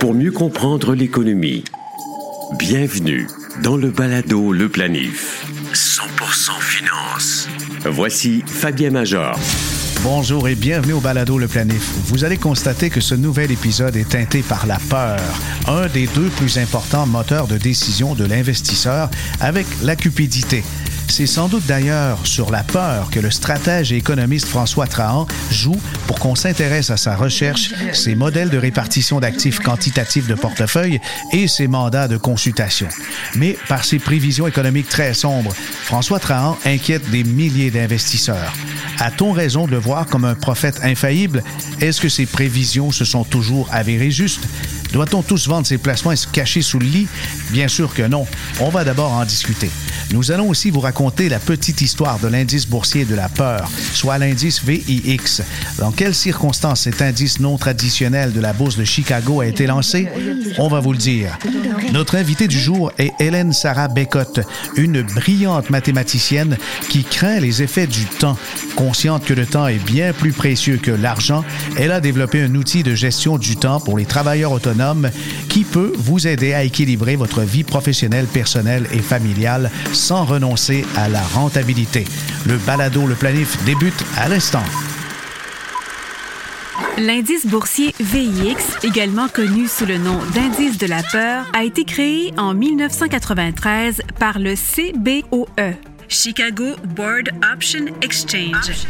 Pour mieux comprendre l'économie, bienvenue dans le balado Le Planif. 100% finance. Voici Fabien Major. Bonjour et bienvenue au Balado Le Planif. Vous allez constater que ce nouvel épisode est teinté par la peur, un des deux plus importants moteurs de décision de l'investisseur avec la cupidité. C'est sans doute d'ailleurs sur la peur que le stratège et économiste François Trahan joue pour qu'on s'intéresse à sa recherche, ses modèles de répartition d'actifs quantitatifs de portefeuille et ses mandats de consultation. Mais par ses prévisions économiques très sombres, François Trahan inquiète des milliers d'investisseurs. A-t-on raison de le voir comme un prophète infaillible? Est-ce que ses prévisions se sont toujours avérées justes? Doit-on tous vendre ses placements et se cacher sous le lit? Bien sûr que non. On va d'abord en discuter. Nous allons aussi vous raconter la petite histoire de l'indice boursier de la peur, soit l'indice VIX. Dans quelles circonstances cet indice non traditionnel de la bourse de Chicago a été lancé? On va vous le dire. Notre invitée du jour est Hélène Sarah Becott, une brillante mathématicienne qui craint les effets du temps. Consciente que le temps est bien plus précieux que l'argent, elle a développé un outil de gestion du temps pour les travailleurs autonomes qui peut vous aider à équilibrer votre vie professionnelle, personnelle et familiale sans renoncer à la rentabilité. Le balado Le Planif débute à l'instant. L'indice boursier VIX, également connu sous le nom d'indice de la peur, a été créé en 1993 par le CBOE, Chicago Board Option Exchange.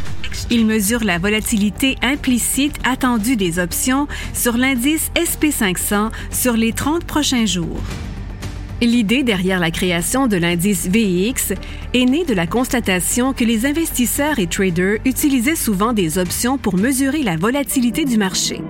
Il mesure la volatilité implicite attendue des options sur l'indice SP500 sur les 30 prochains jours. L'idée derrière la création de l'indice VIX est née de la constatation que les investisseurs et traders utilisaient souvent des options pour mesurer la volatilité du marché.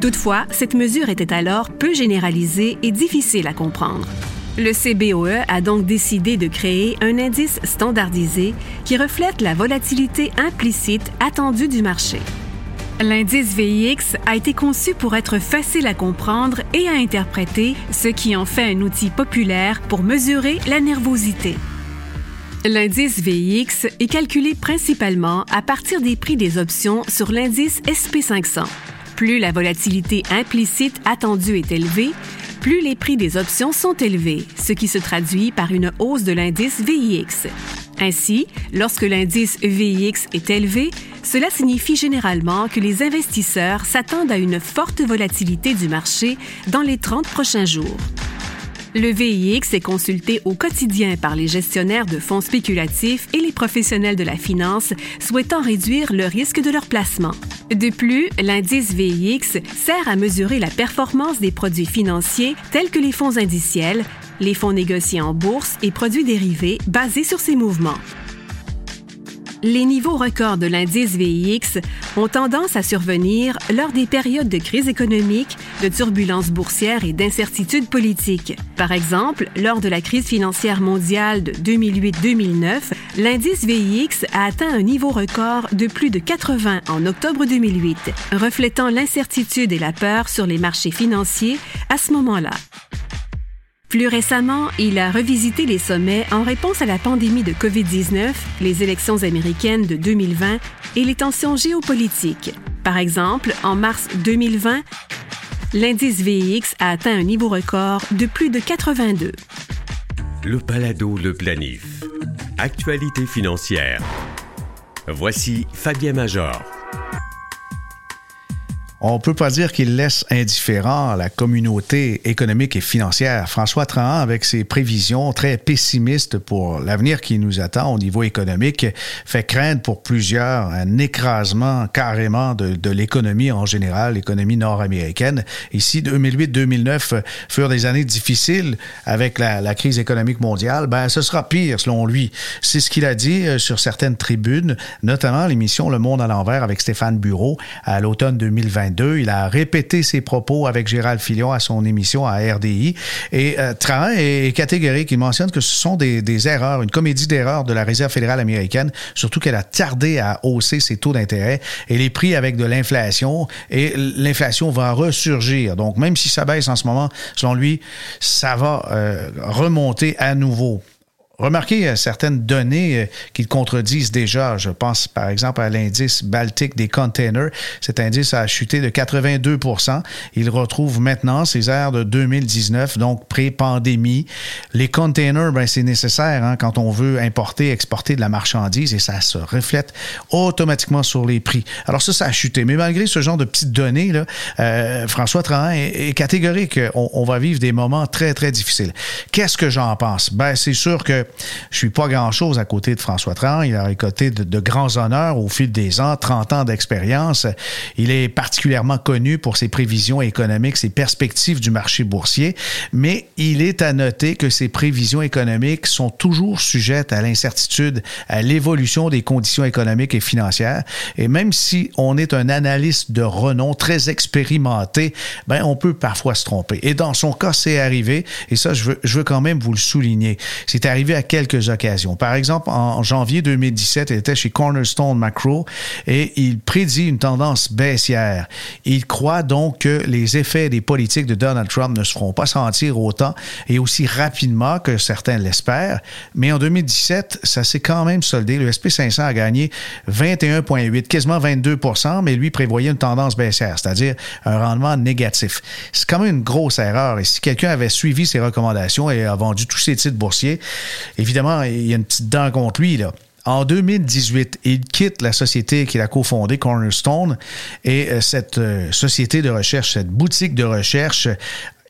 Toutefois, cette mesure était alors peu généralisée et difficile à comprendre. Le CBOE a donc décidé de créer un indice standardisé qui reflète la volatilité implicite attendue du marché. L'indice VIX a été conçu pour être facile à comprendre et à interpréter, ce qui en fait un outil populaire pour mesurer la nervosité. L'indice VIX est calculé principalement à partir des prix des options sur l'indice SP500. Plus la volatilité implicite attendue est élevée, plus les prix des options sont élevés, ce qui se traduit par une hausse de l'indice VIX. Ainsi, lorsque l'indice VIX est élevé, cela signifie généralement que les investisseurs s'attendent à une forte volatilité du marché dans les 30 prochains jours. Le VIX est consulté au quotidien par les gestionnaires de fonds spéculatifs et les professionnels de la finance souhaitant réduire le risque de leur placement. De plus, l'indice VIX sert à mesurer la performance des produits financiers tels que les fonds indiciels, les fonds négociés en bourse et produits dérivés basés sur ces mouvements. Les niveaux records de l'indice VIX ont tendance à survenir lors des périodes de crise économique, de turbulences boursières et d'incertitudes politiques. Par exemple, lors de la crise financière mondiale de 2008-2009, l'indice VIX a atteint un niveau record de plus de 80 en octobre 2008, reflétant l'incertitude et la peur sur les marchés financiers à ce moment-là. Plus récemment, il a revisité les sommets en réponse à la pandémie de COVID-19, les élections américaines de 2020 et les tensions géopolitiques. Par exemple, en mars 2020, l'indice VIX a atteint un niveau record de plus de 82. Le Palado Le Planif. Actualité financière. Voici Fabien Major. On peut pas dire qu'il laisse indifférent la communauté économique et financière. François Trahan, avec ses prévisions très pessimistes pour l'avenir qui nous attend au niveau économique, fait craindre pour plusieurs un écrasement carrément de, l'économie en général, l'économie nord-américaine. Ici, 2008-2009 furent des années difficiles avec la, la, crise économique mondiale. Ben, ce sera pire, selon lui. C'est ce qu'il a dit euh, sur certaines tribunes, notamment l'émission Le Monde à l'envers avec Stéphane Bureau à l'automne 2022. Il a répété ses propos avec Gérald Filion à son émission à RDI. Et euh, est catégorique. Il mentionne que ce sont des, des erreurs, une comédie d'erreurs de la Réserve fédérale américaine, surtout qu'elle a tardé à hausser ses taux d'intérêt et les prix avec de l'inflation. Et l'inflation va ressurgir. Donc, même si ça baisse en ce moment, selon lui, ça va euh, remonter à nouveau Remarquez euh, certaines données euh, qui contredisent déjà. Je pense par exemple à l'indice baltique des containers. Cet indice a chuté de 82% Il retrouve maintenant ses airs de 2019, donc pré-pandémie. Les containers, ben, c'est nécessaire hein, quand on veut importer, exporter de la marchandise et ça se reflète automatiquement sur les prix. Alors ça, ça a chuté. Mais malgré ce genre de petites données, là, euh, François Trahan est, catégorique. On, on va vivre des moments très, très difficiles. Qu'est-ce que j'en pense? Ben, c'est sûr que je suis pas grand-chose à côté de François Tran. Il a récolté de, grands honneurs au fil des ans, 30 ans d'expérience. Il est particulièrement connu pour ses prévisions économiques, ses perspectives du marché boursier, mais il est à noter que ses prévisions économiques sont toujours sujettes à l'incertitude, à l'évolution des conditions économiques et financières. Et même si on est un analyste de renom très expérimenté, ben on peut parfois se tromper. Et dans son cas, c'est arrivé, et ça, je veux, je veux quand même vous le souligner. C'est arrivé à quelques occasions. Par exemple, en janvier 2017, il était chez Cornerstone Macro et il prédit une tendance baissière. Il croit donc que les effets des politiques de Donald Trump ne se feront pas sentir autant et aussi rapidement que certains l'espèrent. Mais en 2017, ça s'est quand même soldé. Le SP500 a gagné 21,8, quasiment 22% mais lui prévoyait une tendance baissière, c'est-à-dire un rendement négatif. C'est quand même une grosse erreur. Et si quelqu'un avait suivi ses recommandations et a vendu tous ses titres boursiers, évidemment, il y a une petite dent contre lui. En 2018, il quitte la société qu'il a cofondée, Cornerstone, et euh, cette euh, société de recherche, cette boutique de recherche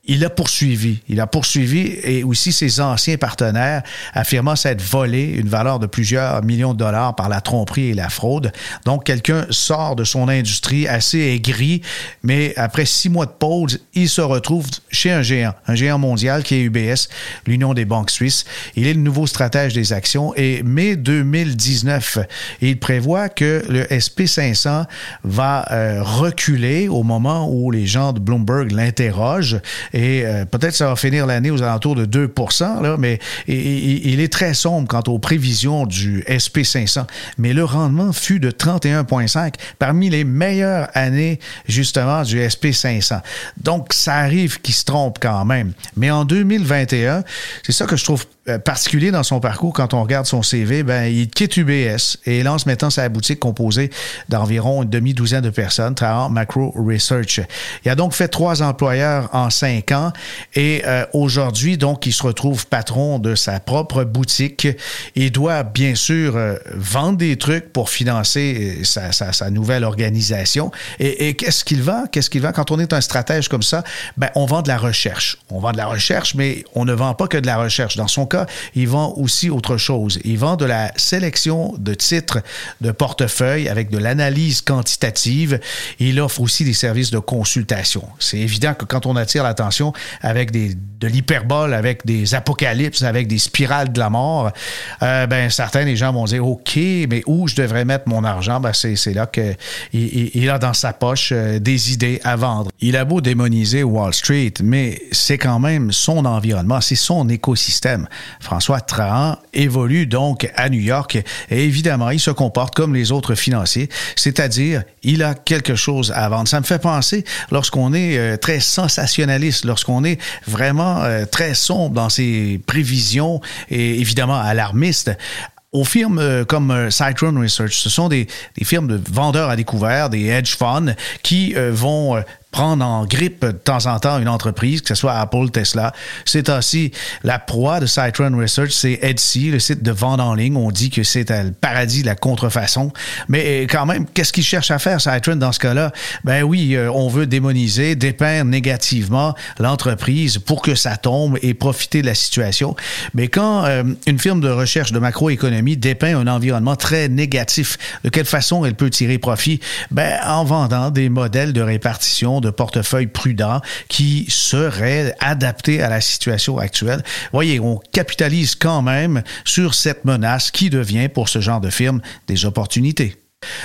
il a poursuivi. Il a poursuivi et aussi ses anciens partenaires affirmant s'être volé une valeur de plusieurs millions de dollars par la tromperie et la fraude. Donc, quelqu'un sort de son industrie assez aigri, mais après six mois de pause, il se retrouve chez un géant, un géant mondial qui est UBS, l'Union des banques suisses. Il est le nouveau stratège des actions et mai 2019, il prévoit que le SP500 va euh, reculer au moment où les gens de Bloomberg l'interrogent et euh, peut-être ça va finir l'année aux alentours de 2% là, mais il, est très sombre quant aux prévisions du SP500. Mais le rendement fut de 31,5 parmi les meilleures années, justement, du SP500. Donc, ça arrive qu'il se trompe quand même. Mais en 2021, c'est ça que je trouve euh, particulier dans son parcours, quand on regarde son CV, ben, il quitte UBS et lance maintenant sa boutique composée d'environ une demi-douzaine de personnes, travaillant Macro Research. Il a donc fait trois employeurs en cinq et euh, aujourd'hui, donc, il se retrouve patron de sa propre boutique. Il doit bien sûr euh, vendre des trucs pour financer sa, sa, nouvelle organisation. Et, et qu'est-ce qu'il vend? Qu'est-ce qu'il vend? Quand on est un stratège comme ça, ben, on vend de la recherche. On vend de la recherche, mais on ne vend pas que de la recherche. Dans son cas, il vend aussi autre chose. Il vend de la sélection de titres de portefeuille avec de l'analyse quantitative. Il offre aussi des services de consultation. C'est évident que quand on attire l'attention avec des, de l'hyperbole, avec des apocalypses, avec des spirales de la mort, euh, ben certains des gens vont dire OK, mais où je devrais mettre mon argent? Ben c'est, là que il, a dans sa poche euh, des idées à vendre. Il a beau démoniser Wall Street, mais c'est quand même son environnement, c'est son écosystème. François Trahan évolue donc à New York et évidemment, il se comporte comme les autres financiers, c'est-à-dire il a quelque chose à vendre. Ça me fait penser lorsqu'on est euh, très sensationnaliste, lorsqu'on est vraiment euh, très sombre dans ses prévisions et évidemment alarmiste, aux firmes euh, comme Citron Research. Ce sont des, des, firmes de vendeurs à découvert, des hedge funds, qui vont prendre en grippe de temps en temps une entreprise, que ce soit Apple, Tesla. C'est aussi la proie de Citron Research, c'est Etsy, le site de vente en ligne. On dit que c'est le paradis de la contrefaçon. Mais euh, quand même, qu'est-ce qu'ils cherchent à faire, Citron, dans ce cas-là? Ben oui, euh, on veut démoniser, dépeindre négativement l'entreprise pour que ça tombe et profiter de la situation. Mais quand euh, une firme de recherche de macroéconomie dépeint un environnement très négatif, de quelle façon elle peut tirer profit? Ben, en vendant des modèles de répartition de portefeuille prudent qui serait adapté à la situation actuelle. Voyez, on capitalise quand même sur cette menace qui devient pour ce genre de firme des opportunités.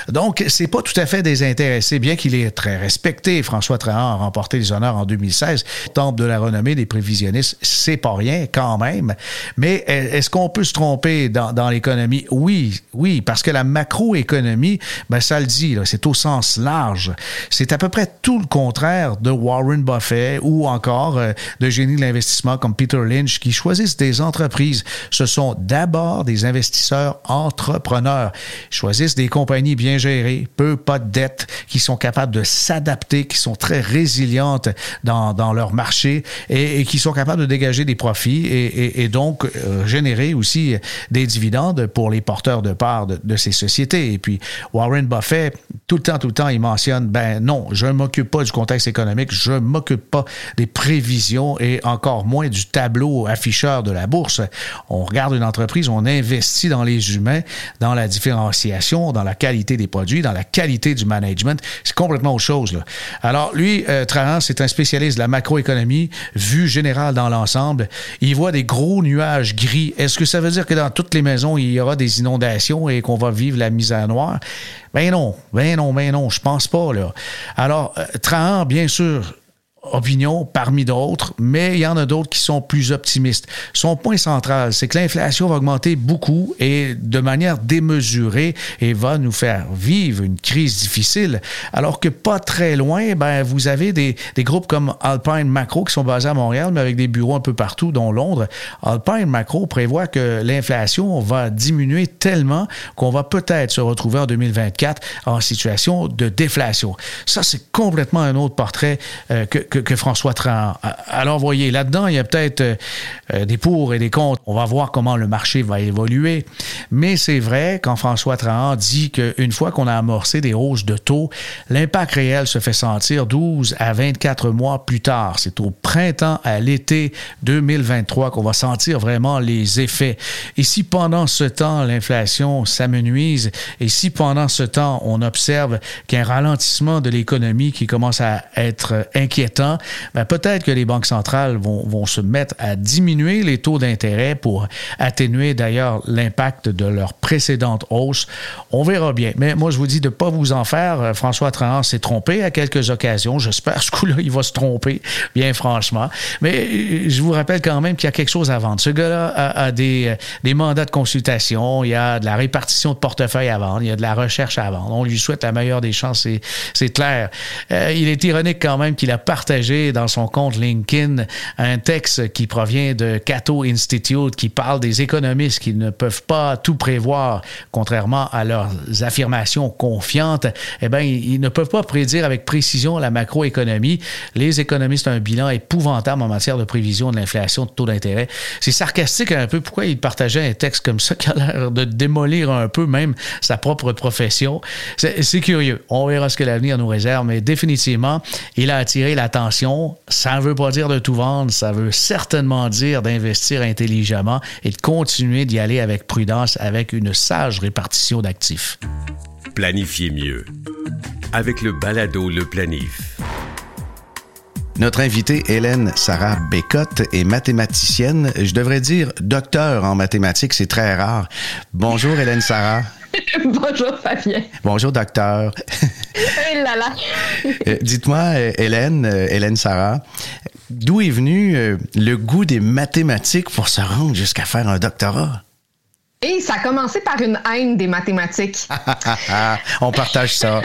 Donc, c'est pas tout à fait désintéressé, bien qu'il est très respecté. François Trahan a remporté les honneurs en 2016. Temple de la renommée des prévisionnistes, c'est pas rien quand même. Mais est-ce qu'on peut se tromper dans, l'économie? Oui, oui, parce que la macroéconomie, ben, ça le dit, c'est au sens large. C'est à peu près tout le contraire de Warren Buffett ou encore euh, de génies de l'investissement comme Peter Lynch qui choisissent des entreprises. Ce sont d'abord des investisseurs entrepreneurs. Ils choisissent des compagnies bien gérées, peu, pas de dettes, qui sont capables de s'adapter, qui sont très résilientes dans, dans leur marché et, qui sont capables de dégager des profits et, donc euh, générer aussi des dividendes pour les porteurs de parts de, de, ces sociétés. Et puis Warren Buffett, tout le temps, tout le temps, il mentionne, ben non, je ne m'occupe pas du contexte économique, je ne m'occupe pas des prévisions et encore moins du tableau afficheur de la bourse. On regarde une entreprise, on investit dans les humains, dans la différenciation, dans la qualité des produits, dans la qualité du management. C'est complètement autre chose. Là. Alors, lui, euh, Trahan, c'est un spécialiste de la macroéconomie, vue générale dans l'ensemble. Il voit des gros nuages gris. Est-ce que ça veut dire que dans toutes les maisons, il y aura des inondations et qu'on va vivre la misère noire? Ben non, ben non, ben non, je pense pas, là. Alors, euh, Trahan, bien sûr, opinion parmi d'autres, mais il y en a d'autres qui sont plus optimistes. Son point central, c'est que l'inflation va augmenter beaucoup et de manière démesurée et va nous faire vivre une crise difficile, alors que pas très loin, ben, vous avez des, des groupes comme Alpine Macro qui sont basés à Montréal, mais avec des bureaux un peu partout, dont Londres. Alpine Macro prévoit que l'inflation va diminuer tellement qu'on va peut-être se retrouver en 2024 en situation de déflation. Ça, c'est complètement un autre portrait euh, que, que, François Trahan. Alors, voyez, là-dedans, il y a peut-être euh, euh, des pour et des contre. On va voir comment le marché va évoluer. Mais c'est vrai, quand François Trahan dit qu'une fois qu'on a amorcé des hausses de taux, l'impact réel se fait sentir 12 à 24 mois plus tard. C'est au printemps, à l'été 2023 qu'on va sentir vraiment les effets. Et si pendant ce temps, l'inflation s'amenuise, et si pendant ce temps, on observe qu'il y a un ralentissement de l'économie qui commence à être inquiétant, ben, peut-être que les banques centrales vont, se mettre à diminuer les taux d'intérêt pour atténuer d'ailleurs l'impact de leur précédente hausse. On verra bien. Mais moi, je vous dis de ne pas vous en faire. Euh, François Trahan s'est trompé à quelques occasions. J'espère ce coup-là, il va se tromper, bien franchement. Mais euh, je vous rappelle quand même qu'il y a quelque chose à vendre. Ce gars-là a, des, euh, des mandats de consultation, il y a de la répartition de portefeuille à vendre, il y a de la recherche à vendre. On lui souhaite la meilleure des chances, c'est clair. il est ironique quand même qu'il a partagé dans son compte LinkedIn un texte qui provient de Cato Institute qui parle des économistes qui ne peuvent pas tout prévoir, contrairement à leurs affirmations confiantes. Eh bien, ils ne peuvent pas prédire avec précision la macroéconomie. Les économistes ont un bilan épouvantable en matière de prévision de l'inflation, de taux d'intérêt. C'est sarcastique un peu. Pourquoi il partageait un texte comme ça qui a l'air de démolir un peu même sa propre profession? C'est curieux. On verra ce que l'avenir nous réserve, mais définitivement, il a attiré l'attention ça ne veut pas dire de tout vendre, ça veut certainement dire d'investir intelligemment et de continuer d'y aller avec prudence, avec une sage répartition d'actifs. Planifiez mieux avec le balado Le Planif. Notre invitée, Hélène Sarah Bécotte, est mathématicienne. Je devrais dire docteur en mathématiques, c'est très rare. Bonjour, Hélène Sarah. Bonjour, Fabien. Bonjour, docteur. Euh, dites-moi, euh, Hélène, euh, Hélène Sarah, d'où est venu le goût des mathématiques pour se rendre jusqu'à faire un doctorat? Et ça a commencé par une haine des mathématiques. On partage ça.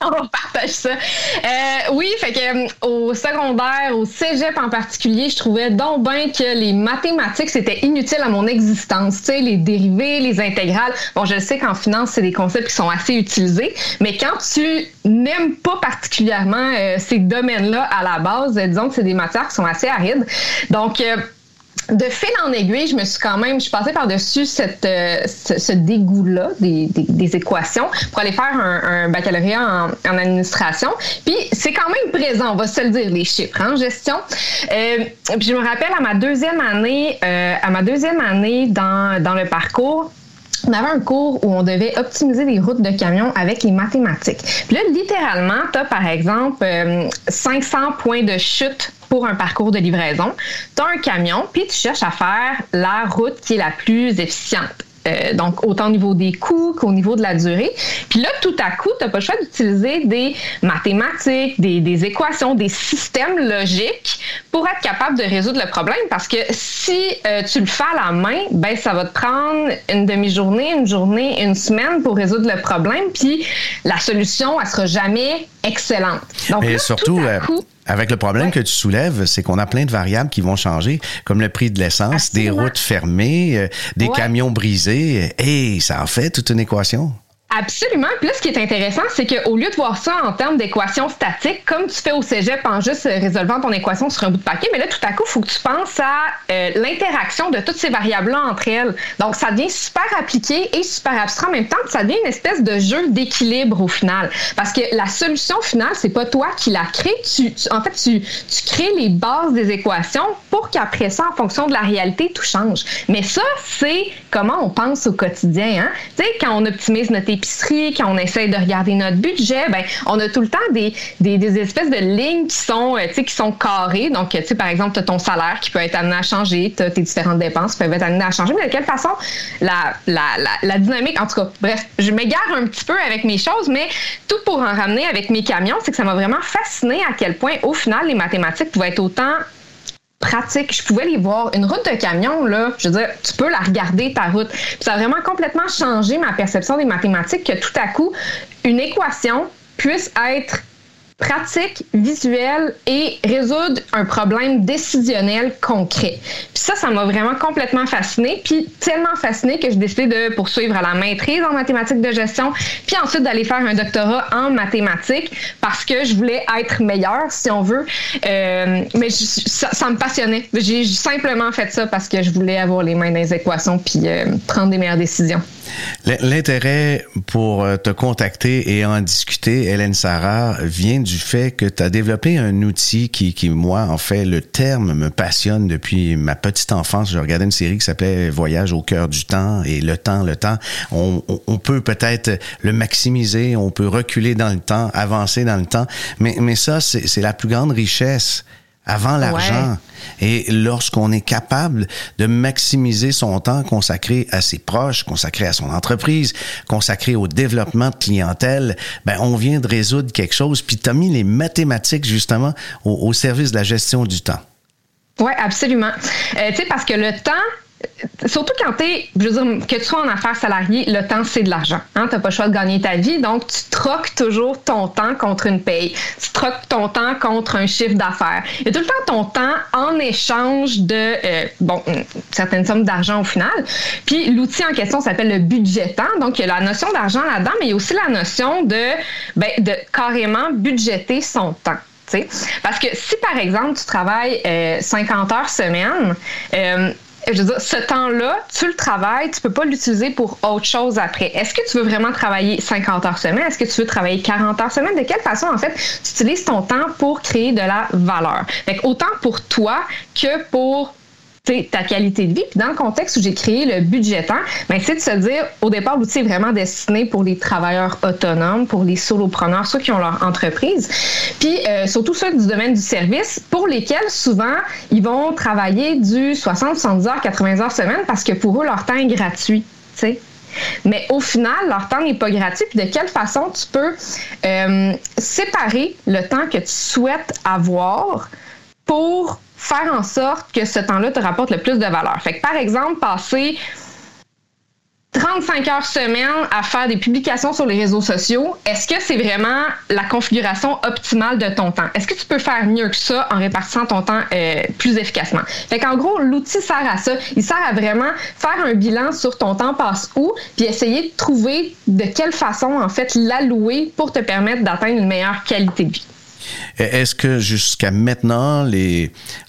on partage ça. Euh, oui, fait que euh, au secondaire, au cégep en particulier, je trouvais donc bien que les mathématiques c'était inutile à mon existence. Tu sais, les dérivés, les intégrales. Bon, je sais qu'en finance c'est des concepts qui sont assez utilisés, mais quand tu n'aimes pas particulièrement euh, ces domaines-là à la base, disons que c'est des matières qui sont assez arides. Donc de fil en aiguille, je me suis quand même, je suis passée par-dessus cette, euh, ce, dégoût-là des, des, équations pour aller faire un, baccalauréat en, en, administration. Puis c'est quand même présent, on va se le dire, les chiffres en gestion. Euh, puis je me rappelle à ma deuxième année, euh, à ma deuxième année dans, dans le parcours, on avait un cours où on devait optimiser les routes de camions avec les mathématiques. Puis là, littéralement, tu as par exemple 500 points de chute pour un parcours de livraison. Tu as un camion, puis tu cherches à faire la route qui est la plus efficiente. Euh, donc, autant au niveau des coûts qu'au niveau de la durée. Puis là, tout à coup, tu n'as pas le choix d'utiliser des mathématiques, des, des, équations, des systèmes logiques pour être capable de résoudre le problème. Parce que si euh, tu le fais à la main, ben ça va te prendre une demi-journée, une journée, une semaine pour résoudre le problème. Puis la solution, elle sera jamais excellente. Donc, Et surtout, tout à euh, coup, avec le problème que tu soulèves, c'est qu'on a plein de variables qui vont changer, comme le prix de l'essence, des routes fermées, euh, des camions brisés. Et ça en fait toute une équation. Absolument. Puis là, ce qui est intéressant, c'est qu'au lieu de voir ça en termes d'équations statiques, comme tu fais au cégep en juste résolvant ton équation sur un bout de papier, mais là, tout à coup, il faut que tu penses à euh, l'interaction de toutes ces variables-là entre elles. Donc, ça devient super appliqué et super abstrait en même temps. Ça devient une espèce de jeu d'équilibre au final. Parce que la solution finale, c'est pas toi qui la crée. Tu, en fait, tu, crées les bases des équations pour qu'après ça, en fonction de la réalité, tout change. Mais ça, c'est comment on pense au quotidien. Hein? Tu sais, quand on optimise notre quand on essaie de regarder notre budget, ben, on a tout le temps des, des, espèces de lignes qui sont, euh, qui sont carrées. Donc, tu sais, par exemple, tu as ton salaire qui peut être amené à changer, tu as tes différentes dépenses qui peuvent être amenées à changer. Mais de quelle façon la, la, la, dynamique, en tout cas, bref, je m'égare un petit peu avec mes choses, mais tout pour en ramener avec mes camions, c'est que ça m'a vraiment fasciné à quel point, au final, les mathématiques pouvaient être autant pratique. Je pouvais les voir. Une route de camion, là, je veux dire, tu peux la regarder, ta route. ça a vraiment complètement changé ma perception des mathématiques que tout à coup, une équation puisse être pratique, visuelle et résoudre un problème décisionnel concret. Puis ça, ça m'a vraiment complètement fasciné, puis tellement fasciné que j'ai décidé de poursuivre à la maîtrise en mathématiques de gestion, puis ensuite d'aller faire un doctorat en mathématiques parce que je voulais être meilleure, si on veut. Euh, mais ça, me passionnait. J'ai simplement fait ça parce que je voulais avoir les mains dans les équations puis euh, prendre des meilleures décisions. L'intérêt pour euh, te contacter et en discuter, Hélène Sarah, vient du fait que tu as développé un outil qui, qui, moi, en fait, le terme me passionne depuis ma petite enfance. Je regardais une série qui s'appelait Voyage au cœur du temps et le temps, le temps. On, on, peut peut-être le maximiser, on peut reculer dans le temps, avancer dans le temps, mais, mais ça, c'est la plus grande richesse avant l'argent. Et lorsqu'on est capable de maximiser son temps consacré à ses proches, consacré à son entreprise, consacré au développement de clientèle, ben on vient de résoudre quelque chose. Puis tu as mis les mathématiques justement au, service de la gestion du temps. Oui, absolument. Euh, tu sais, parce que le temps, surtout quand tu es, je veux dire, que tu sois en affaires salariées, le temps, c'est de l'argent. Hein? Tu n'as pas le choix de gagner ta vie, donc tu troques toujours ton temps contre une paye. Tu troques ton temps contre un chiffre d'affaires. Et tout le temps ton temps en échange de, euh, bon, une certaine somme d'argent au final. Puis l'outil en question s'appelle le temps. Donc, il y a la notion d'argent là-dedans, mais il y a aussi la notion de, ben, de carrément budgéter son temps. Parce que si, par exemple, tu travailles 50 euh, heures semaine, euh, je veux dire, ce temps-là, tu le travailles, tu peux pas l'utiliser pour autre chose après. Est-ce que tu veux vraiment travailler 50 heures semaine? Est-ce que tu veux travailler 40 heures semaine? De quelle façon, en fait, tu utilises ton temps pour créer de la valeur? Fait autant pour toi que pour ta qualité de vie. Puis dans le contexte où j'ai créé le temps, ben, c'est de se dire, au départ, l'outil est vraiment destiné pour les travailleurs autonomes, pour les solopreneurs, ceux qui ont leur entreprise, puis euh, surtout ceux du domaine du service, pour lesquels souvent, ils vont travailler du 60, 70 heures, 80 heures semaine parce que pour eux, leur temps est gratuit. sais. Mais au final, leur temps n'est pas gratuit. Puis de quelle façon tu peux euh, séparer le temps que tu souhaites avoir pour faire en sorte que ce temps-là te rapporte le plus de valeur. Fait que, par exemple, passer 35 heures semaine à faire des publications sur les réseaux sociaux, est-ce que c'est vraiment la configuration optimale de ton temps? Est-ce que tu peux faire mieux que ça en répartissant ton temps euh, plus efficacement? Fait qu'en gros, l'outil sert à ça. Il sert à vraiment faire un bilan sur ton temps passe où, puis essayer de trouver de quelle façon, en fait, l'allouer pour te permettre d'atteindre une meilleure qualité de vie. Est-ce que jusqu'à maintenant,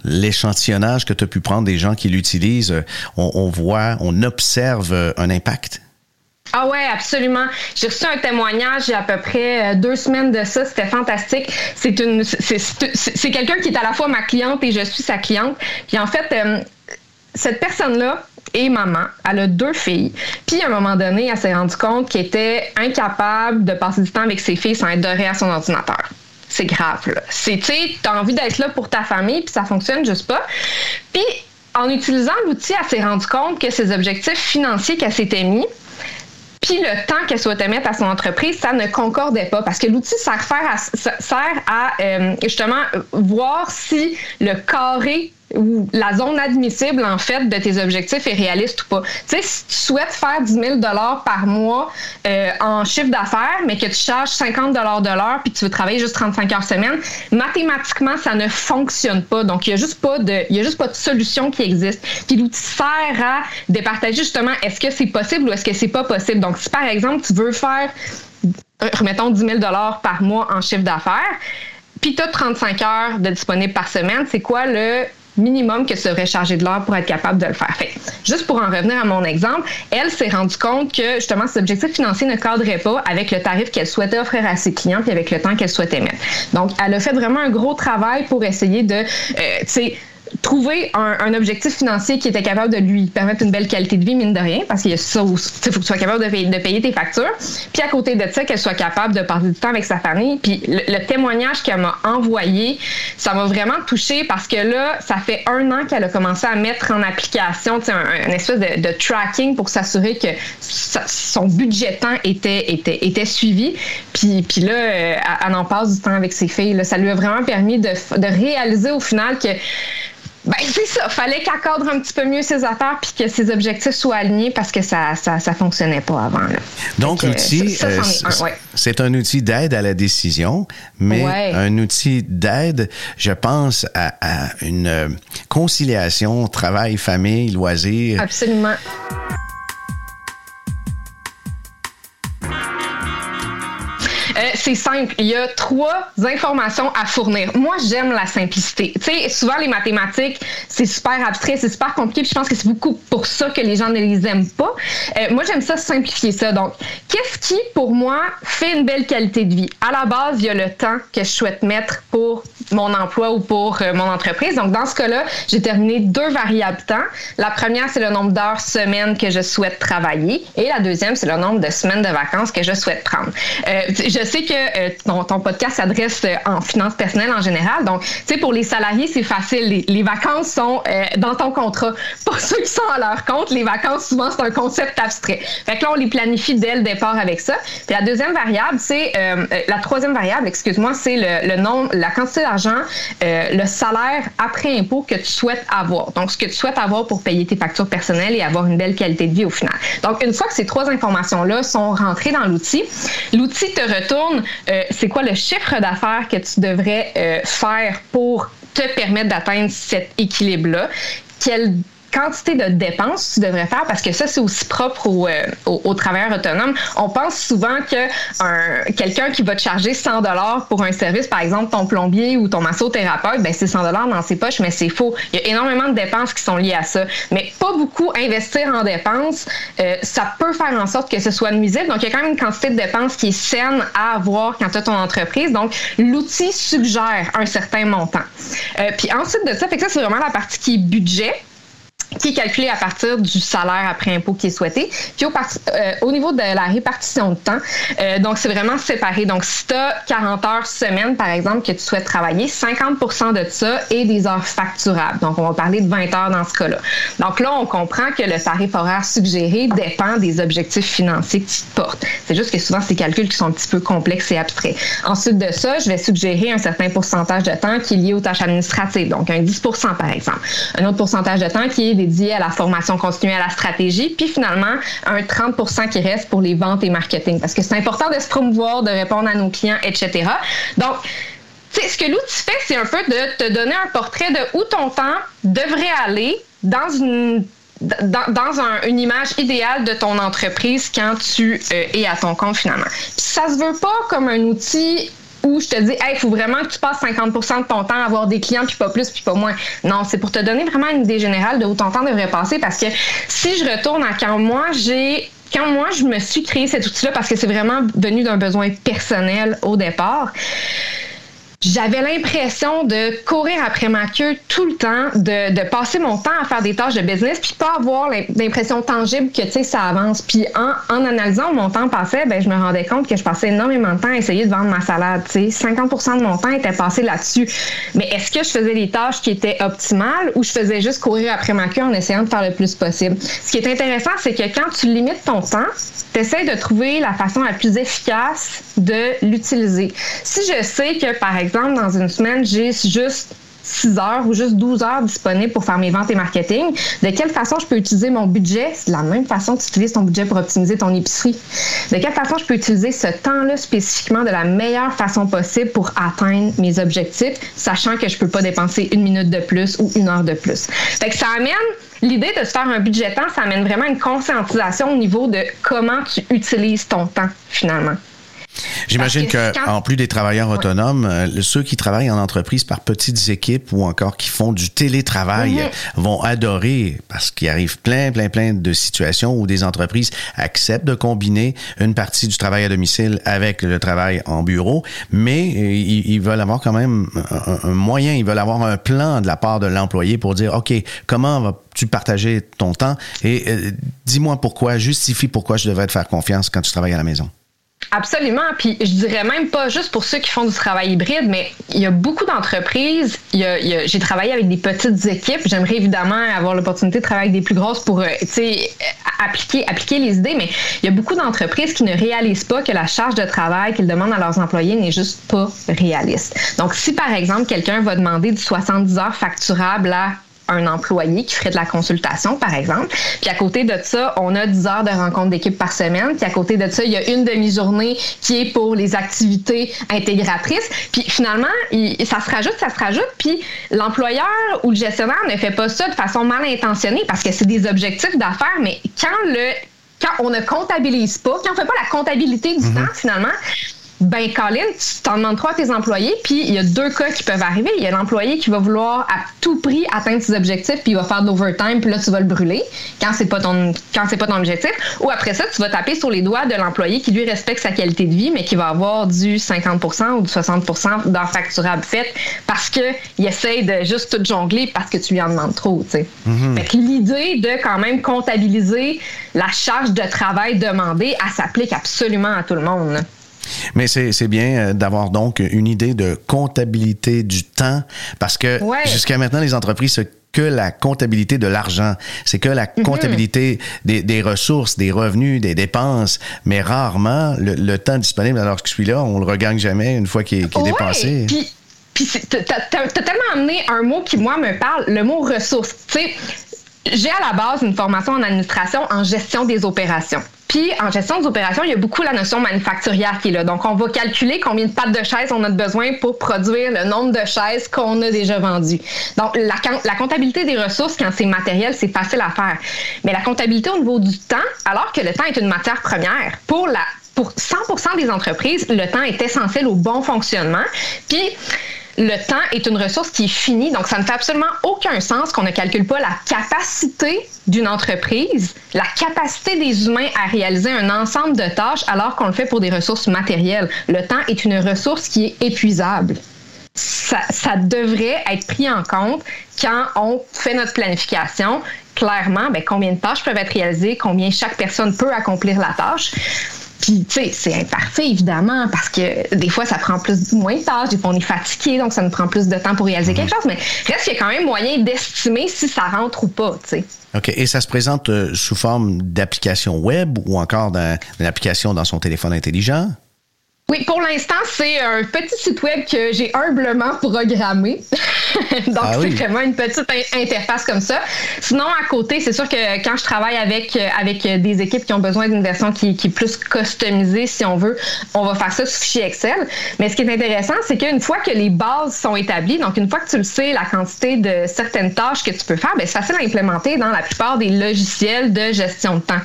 l'échantillonnage que tu as pu prendre des gens qui l'utilisent, euh, on, voit, on observe euh, un impact? Ah ouais, absolument. J'ai reçu un témoignage il y a à peu près euh, deux semaines de ça. C'était fantastique. C'est une, c'est, quelqu'un qui est à la fois ma cliente et je suis sa cliente. Puis en fait, cette personne-là est maman. Elle a deux filles. Puis à un moment donné, elle s'est rendue compte qu'elle était incapable de passer du temps avec ses filles sans être dorée à son ordinateur c'est grave. C'est, tu sais, as envie d'être là pour ta famille, puis ça fonctionne juste pas. Puis en utilisant l'outil, elle s'est rendue compte que ses objectifs financiers qu'elle s'était mis, puis le temps qu'elle souhaitait mettre à son entreprise, ça ne concordait pas parce que l'outil sert à, sert à euh, justement voir si le carré ou la zone admissible, en fait, de tes objectifs est réaliste ou pas. Tu sais, si tu souhaites faire 10 000 par mois euh, en chiffre d'affaires, mais que tu charges 50 de l'heure puis tu veux travailler juste 35 heures semaine, mathématiquement, ça ne fonctionne pas. Donc, il n'y a juste pas de, a juste pas de solution qui existe. Puis l'outil sert à départager justement est-ce que c'est possible ou est-ce que c'est pas possible? Donc, si par exemple, tu veux faire, remettons, 10 000 par mois en chiffre d'affaires, puis tu as 35 heures de disponible par semaine, c'est quoi le minimum que serait chargé de l'heure pour être capable de le faire. Fait, juste pour en revenir à mon exemple, elle s'est rendue compte que justement cet objectif financier ne cadrait pas avec le tarif qu'elle souhaitait offrir à ses clients puis avec le temps qu'elle souhaitait mettre. Donc, elle a fait vraiment un gros travail pour essayer de, euh, trouver un, objectif financier qui était capable de lui permettre une belle qualité de vie, mine de rien, parce qu'il faut que tu sois capable de payer, tes factures. Puis à côté de ça, qu'elle soit capable de passer du temps avec sa famille. Puis le, témoignage qu'elle m'a envoyé, ça m'a vraiment touché parce que là, ça fait un an qu'elle a commencé à mettre en application un, un espèce de, tracking pour s'assurer que son budget temps était, était, était suivi. Puis, puis là, euh, elle, en passe du temps avec ses filles. Ça lui a vraiment permis de, de réaliser au final que ben, c'est ça. Fallait qu'elle cadre un petit peu mieux ses affaires puis que ses objectifs soient alignés parce que ça ça, ça fonctionnait pas avant. Là. Donc, l'outil, euh, c'est un outil d'aide à la décision, mais un outil d'aide, je pense, à, à une euh, conciliation travail, famille, loisirs. Absolument. C'est simple. Il y a trois informations à fournir. Moi, j'aime la simplicité. Tu sais, souvent, les mathématiques, c'est super abstrait, c'est super compliqué. Puis je pense que c'est beaucoup pour ça que les gens ne les aiment pas. Euh, moi, j'aime ça simplifier ça. Donc, qu'est-ce qui, pour moi, fait une belle qualité de vie? À la base, il y a le temps que je souhaite mettre pour mon emploi ou pour euh, mon entreprise. Donc, dans ce cas-là, j'ai terminé deux variables temps. La première, c'est le nombre d'heures semaine que je souhaite travailler. Et la deuxième, c'est le nombre de semaines de vacances que je souhaite prendre. Euh, je sais que euh, ton, podcast s'adresse en finances personnelles en général. Donc, tu sais, pour les salariés, c'est facile. Les, vacances sont dans ton contrat. Pour ceux qui sont à leur compte, les vacances, souvent, c'est un concept abstrait. Fait que là, on les planifie dès le départ avec ça. Puis la deuxième variable, c'est la troisième variable, excuse-moi, c'est le, le nombre, la quantité d'argent euh, le salaire après impôt que tu souhaites avoir. Donc, ce que tu souhaites avoir pour payer tes factures personnelles et avoir une belle qualité de vie au final. Donc, une fois que ces trois informations-là sont rentrées dans l'outil, l'outil te retourne, euh, c'est quoi le chiffre d'affaires que tu devrais euh, faire pour te permettre d'atteindre cet équilibre-là? Quel quantité de dépenses tu devrais faire parce que ça, c'est aussi propre aux, euh, aux, travailleurs autonomes. On pense souvent que quelqu'un qui va te charger 100 dollars pour un service, par exemple ton plombier ou ton massothérapeute, ben c'est 100 dollars dans ses poches, mais c'est faux. Il y a énormément de dépenses qui sont liées à ça. Mais pas beaucoup investir en dépenses, euh, ça peut faire en sorte que ce soit nuisible. Donc, il y a quand même une quantité de dépenses qui est saine à avoir quand tu as ton entreprise. Donc, l'outil suggère un certain montant. Euh, puis ensuite de ça, fait que ça, c'est vraiment la partie qui est budget qui est calculé à partir du salaire après impôt qui est souhaité. Puis au, euh, au niveau de la répartition de temps, euh, donc c'est vraiment séparé. Donc si tu as 40 heures semaine, par exemple, que tu souhaites travailler, 50% de ça est des heures facturables. Donc on va parler de 20 heures dans ce cas-là. Donc là, on comprend que le tarif horaire suggéré dépend des objectifs financiers que tu te portes. C'est juste que souvent, des calculs qui sont un petit peu complexes et abstraits. Ensuite de ça, je vais suggérer un certain pourcentage de temps qui est lié aux tâches administratives, donc un 10% par exemple. Un autre pourcentage de temps qui est dédié à la formation continue, à la stratégie, puis finalement un 30% qui reste pour les ventes et marketing, parce que c'est important de se promouvoir, de répondre à nos clients, etc. Donc, ce que l'outil fait, c'est un peu de te donner un portrait de où ton temps devrait aller dans une dans, une image idéale de ton entreprise quand tu euh, es à ton compte finalement. Puis ça se veut pas comme un outil où je te dis, il faut vraiment que tu passes 50% de ton temps à avoir des clients, puis pas plus, puis pas moins. Non, c'est pour te donner vraiment une idée générale de où ton temps devrait passer, parce que si je retourne à quand moi, j'ai quand moi, je me suis créé cet outil-là parce que c'est vraiment venu d'un besoin personnel au départ, j'avais l'impression de courir après ma queue tout le temps, de, de, passer mon temps à faire des tâches de business, puis pas avoir l'impression tangible que ça avance. Puis en, en, analysant où mon temps passait, ben je me rendais compte que je passais énormément de temps à essayer de vendre ma salade. Tu sais, 50% de mon temps était passé là-dessus. Mais est-ce que je faisais des tâches qui étaient optimales ou je faisais juste courir après ma queue en essayant de faire le plus possible? Ce qui est intéressant, c'est que quand tu limites ton temps, tu essaies de trouver la façon la plus efficace de l'utiliser. Si je sais que par exemple exemple, dans une semaine, j'ai juste 6 heures ou juste 12 heures disponibles pour faire mes ventes et marketing, de quelle façon je peux utiliser mon budget? C'est de la même façon que tu utilises ton budget pour optimiser ton épicerie. De quelle façon je peux utiliser ce temps-là spécifiquement de la meilleure façon possible pour atteindre mes objectifs, sachant que je peux pas dépenser une minute de plus ou une heure de plus? Fait que ça amène l'idée de se faire un budget temps, ça amène vraiment une conscientisation au niveau de comment tu utilises ton temps finalement. J'imagine qu'en plus des travailleurs autonomes, euh, ceux qui travaillent en entreprise par petites équipes ou encore qui font du télétravail mhm. vont adorer parce qu'il arrive plein, plein, plein de situations où des entreprises acceptent de combiner une partie du travail à domicile avec le travail en bureau, mais euh, ils, veulent avoir quand même un, moyen, ils veulent avoir un plan de la part de l'employé pour dire, OK, comment vas-tu partager ton temps et euh, dis-moi pourquoi, justifie pourquoi je devrais te faire confiance quand tu travailles à la maison. Absolument. Puis je dirais même pas juste pour ceux qui font du travail hybride, mais il y a beaucoup d'entreprises. J'ai travaillé avec des petites équipes. J'aimerais évidemment avoir l'opportunité de travailler avec des plus grosses pour euh, appliquer, appliquer les idées, mais il y a beaucoup d'entreprises qui ne réalisent pas que la charge de travail qu'ils demandent à leurs employés n'est juste pas réaliste. Donc, si par exemple quelqu'un va demander du 70 heures facturable à un employé qui ferait de la consultation, par exemple. Puis à côté de ça, on a 10 heures de rencontre d'équipe par semaine. Puis à côté de ça, il y a une demi-journée qui est pour les activités intégratrices. Puis finalement, ça se rajoute, ça se rajoute. Puis l'employeur ou le gestionnaire ne fait pas ça de façon mal intentionnée parce que c'est des objectifs d'affaires. Mais quand le quand on ne comptabilise pas, quand on ne fait pas la comptabilité du mhm. temps, finalement, ben Colin, tu t'en demandes trois à tes employés, puis il y a deux cas qui peuvent arriver. Il y a l'employé qui va vouloir à tout prix atteindre ses objectifs, puis il va faire de l'overtime, puis là tu vas le brûler quand c'est pas ton quand c'est pas ton objectif. Ou après ça, tu vas taper sur les doigts de l'employé qui lui respecte sa qualité de vie, mais qui va avoir du 50% ou du 60% d'heures facturables faites parce que il essaye de juste tout jongler parce que tu lui en demandes trop. Tu sais. Mm-hmm. Fait que l'idée de quand même comptabiliser la charge de travail demandée, elle s'applique absolument à tout le monde. Mais c'est bien euh, d'avoir donc une idée de comptabilité du temps parce que jusqu'à maintenant, les entreprises c'est que la comptabilité de l'argent, c'est que la mhm. comptabilité des, des, ressources, des revenus, des dépenses, mais rarement le, temps disponible alors que celui-là, on le regagne jamais une fois qu'il est, dépensé. Puis, puis t'as tellement amené un mot qui, moi, me parle, le mot ressources. Tu sais, j'ai à la base une formation en administration en gestion des opérations. Puis en gestion des opérations, il y a beaucoup la notion manufacturière qui est là. Donc on va calculer combien de pattes de chaises on a besoin pour produire le nombre de chaises qu'on a déjà vendues. Donc la, la comptabilité des ressources quand c'est matériel, c'est facile à faire. Mais la comptabilité au niveau du temps, alors que le temps est une matière première pour la pour 100% des entreprises, le temps est essentiel au bon fonctionnement. Puis le temps est une ressource qui est finie, donc ça ne fait absolument aucun sens qu'on ne calcule pas la capacité d'une entreprise, la capacité des humains à réaliser un ensemble de tâches alors qu'on le fait pour des ressources matérielles. Le temps est une ressource qui est épuisable. Ça, ça devrait être pris en compte quand on fait notre planification. Clairement, bien, combien de tâches peuvent être réalisées, combien chaque personne peut accomplir la tâche. Puis, tu sais, c'est imparfait, évidemment, parce que des fois, ça prend plus moins de tâches, des fois, on est fatigué, donc ça nous prend plus de temps pour réaliser quelque chose, mais reste qu'il y a quand même moyen d'estimer si ça rentre ou pas, tu sais. OK. Et ça se présente euh, sous forme d'application web ou encore d'une application dans son téléphone intelligent? Oui, pour l'instant, c'est un petit site web que j'ai humblement programmé. Donc, ah c'est vraiment une petite interface comme ça. Sinon, à côté, c'est sûr que quand je travaille avec, avec des équipes qui ont besoin d'une version qui, qui, est plus customisée, si on veut, on va faire ça sous fichier Excel. Mais ce qui est intéressant, c'est qu'une fois que les bases sont établies, donc une fois que tu le sais, la quantité de certaines tâches que tu peux faire, ben, c'est facile à implémenter dans la plupart des logiciels de gestion de temps.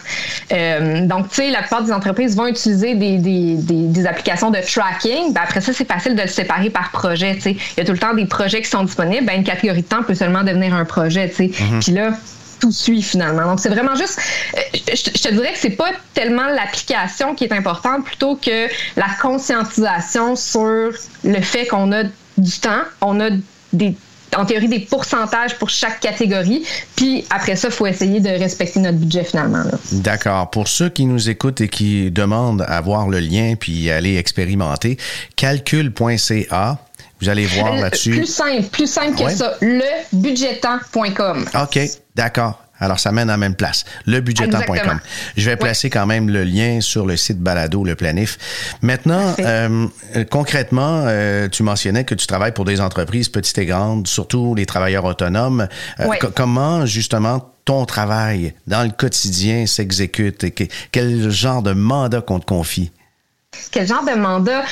Euh, donc, tu sais, la plupart des entreprises vont utiliser des, des, des, des applications de tracking, ben après ça, c'est facile de le séparer par projet. Il y a tout le temps des projets qui sont disponibles. Ben, une catégorie de temps peut seulement devenir un projet. Mm Puis là, tout suit finalement. Donc, c'est vraiment juste, euh, je, te dirais que c'est pas tellement l'application qui est importante plutôt que la conscientisation sur le fait qu'on a du temps. On a des en théorie des pourcentages pour chaque catégorie. Puis après ça, il faut essayer de respecter notre budget finalement. D'accord. Pour ceux qui nous écoutent et qui demandent à voir le lien puis aller expérimenter, calcul.ca. Vous allez voir euh, là-dessus. Plus simple, plus simple que ça. Lebudgetant.com. OK, d'accord. Alors, ça mène à la même place, lebudgetant.com. Je vais placer quand même le lien sur le site Balado, le planif. Maintenant, euh, concrètement, euh, tu mentionnais que tu travailles pour des entreprises petites et grandes, surtout les travailleurs autonomes. Euh, comment, justement, ton travail dans le quotidien s'exécute et quel genre de mandat qu'on te confie? Quel genre de mandat?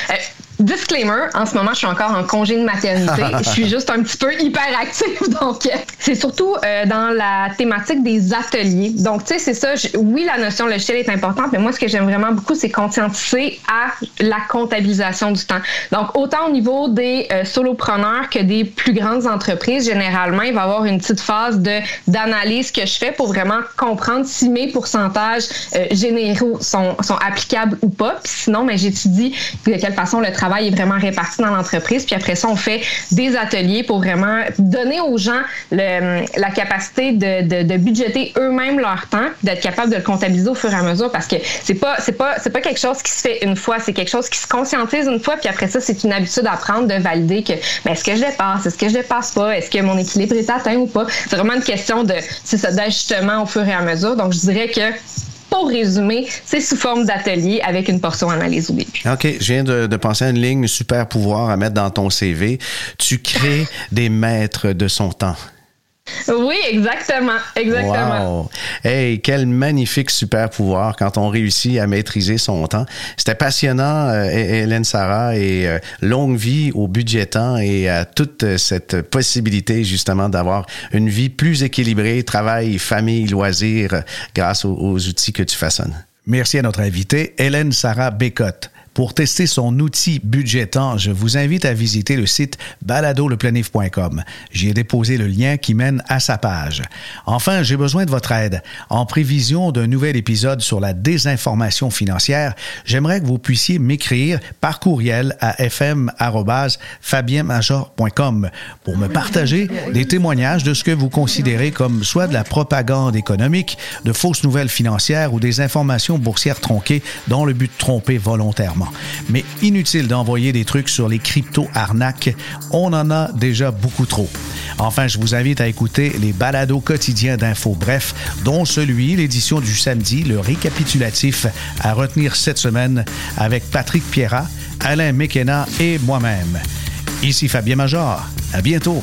Disclaimer, en ce moment, je suis encore en congé de maternité. je suis juste un petit peu hyperactive. Donc, c'est surtout euh, dans la thématique des ateliers. Donc, tu sais, c'est ça. oui, la notion logiciel est importante, mais moi, ce que j'aime vraiment beaucoup, c'est conscientiser à la comptabilisation du temps. Donc, autant au niveau des euh, solopreneurs que des plus grandes entreprises, généralement, il va y avoir une petite phase de d'analyse que je fais pour vraiment comprendre si mes pourcentages euh, généraux sont, sont applicables ou pas. Puis sinon, mais j'étudie de quelle façon le travail travail est vraiment réparti dans l'entreprise. Puis après ça, on fait des ateliers pour vraiment donner aux gens la capacité de, de, eux-mêmes leur temps, d'être capable de le comptabiliser au fur et à mesure parce que c'est pas c'est pas c'est pas quelque chose qui se fait une fois, c'est quelque chose qui se conscientise une fois. Puis après ça, c'est une habitude à prendre de valider que ben, est-ce que je dépasse, est-ce que je dépasse pas, est-ce que mon équilibre est atteint ou pas. C'est vraiment une question de c'est ça d'ajustement au fur et à mesure. Donc je dirais que pour résumer, c'est sous forme d'atelier avec une portion analyse au début. OK, je viens de, de, penser à une ligne super pouvoir à mettre dans ton CV. Tu crées des maîtres de son temps. Oui, exactement, exactement. Wow. Hey, quel magnifique super pouvoir quand on réussit à maîtriser son temps. C'était passionnant, euh, Hélène Sarah, et euh, longue vie au budgetant et à toute cette possibilité justement d'avoir une vie plus équilibrée, travail, famille, loisirs, grâce aux, aux outils que tu façonnes. Merci à notre invitée, Hélène Sarah Bécotte. Pour tester son outil budgétant, je vous invite à visiter le site baladoleplanif.com. J'y ai déposé le lien qui mène à sa page. Enfin, j'ai besoin de votre aide. En prévision d'un nouvel épisode sur la désinformation financière, j'aimerais que vous puissiez m'écrire par courriel à fm.fabienmajor.com pour me partager des témoignages de ce que vous considérez comme soit de la propagande économique, de fausses nouvelles financières ou des informations boursières tronquées dans le but de tromper volontairement. Mais inutile d'envoyer des trucs sur les crypto-arnaques, on en a déjà beaucoup trop. Enfin, je vous invite à écouter les balados quotidiens d'infos bref, dont celui, l'édition du samedi, le récapitulatif à retenir cette semaine avec Patrick Pierrat, Alain McKenna et moi-même. Ici Fabien Major. À bientôt.